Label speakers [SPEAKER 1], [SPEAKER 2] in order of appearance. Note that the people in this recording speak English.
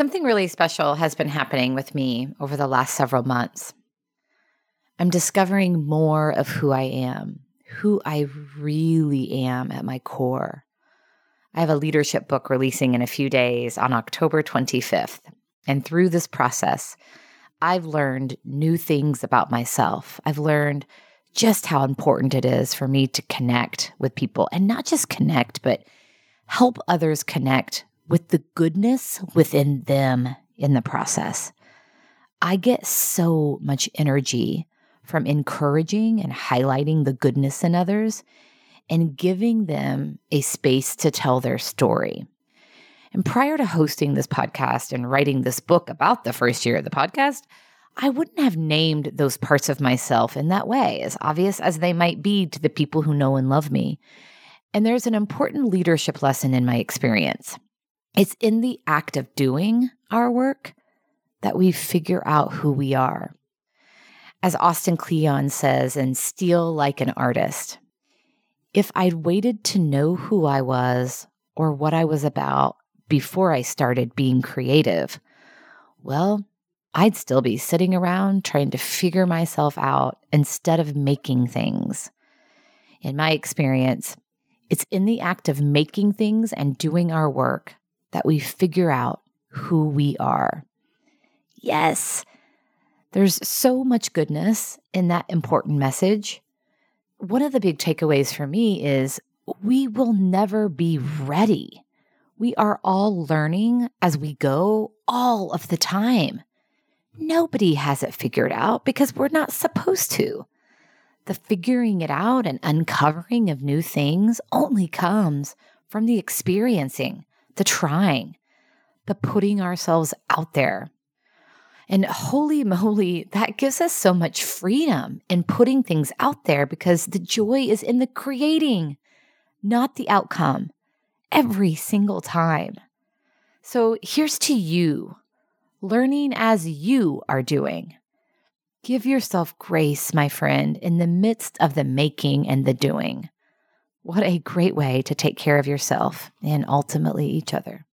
[SPEAKER 1] Something really special has been happening with me over the last several months. I'm discovering more of who I am, who I really am at my core. I have a leadership book releasing in a few days on October 25th. And through this process, I've learned new things about myself. I've learned just how important it is for me to connect with people and not just connect, but help others connect with the goodness within them in the process. I get so much energy from encouraging and highlighting the goodness in others and giving them a space to tell their story. And prior to hosting this podcast and writing this book about the first year of the podcast, I wouldn't have named those parts of myself in that way, as obvious as they might be to the people who know and love me. And there's an important leadership lesson in my experience. It's in the act of doing our work that we figure out who we are. As Austin Kleon says in Steal Like an Artist, if I'd waited to know who I was or what I was about before I started being creative, well, I'd still be sitting around trying to figure myself out instead of making things. In my experience, it's in the act of making things and doing our work that we figure out who we are. Yes, there's so much goodness in that important message. One of the big takeaways for me is we will never be ready. We are all learning as we go all of the time. Nobody has it figured out because we're not supposed to. The figuring it out and uncovering of new things only comes from the experiencing, the trying, the putting ourselves out there. And holy moly, that gives us so much freedom in putting things out there because the joy is in the creating, not the outcome, every single time. So here's to you learning as you are doing. Give yourself grace, my friend, in the midst of the making and the doing. What a great way to take care of yourself and ultimately each other.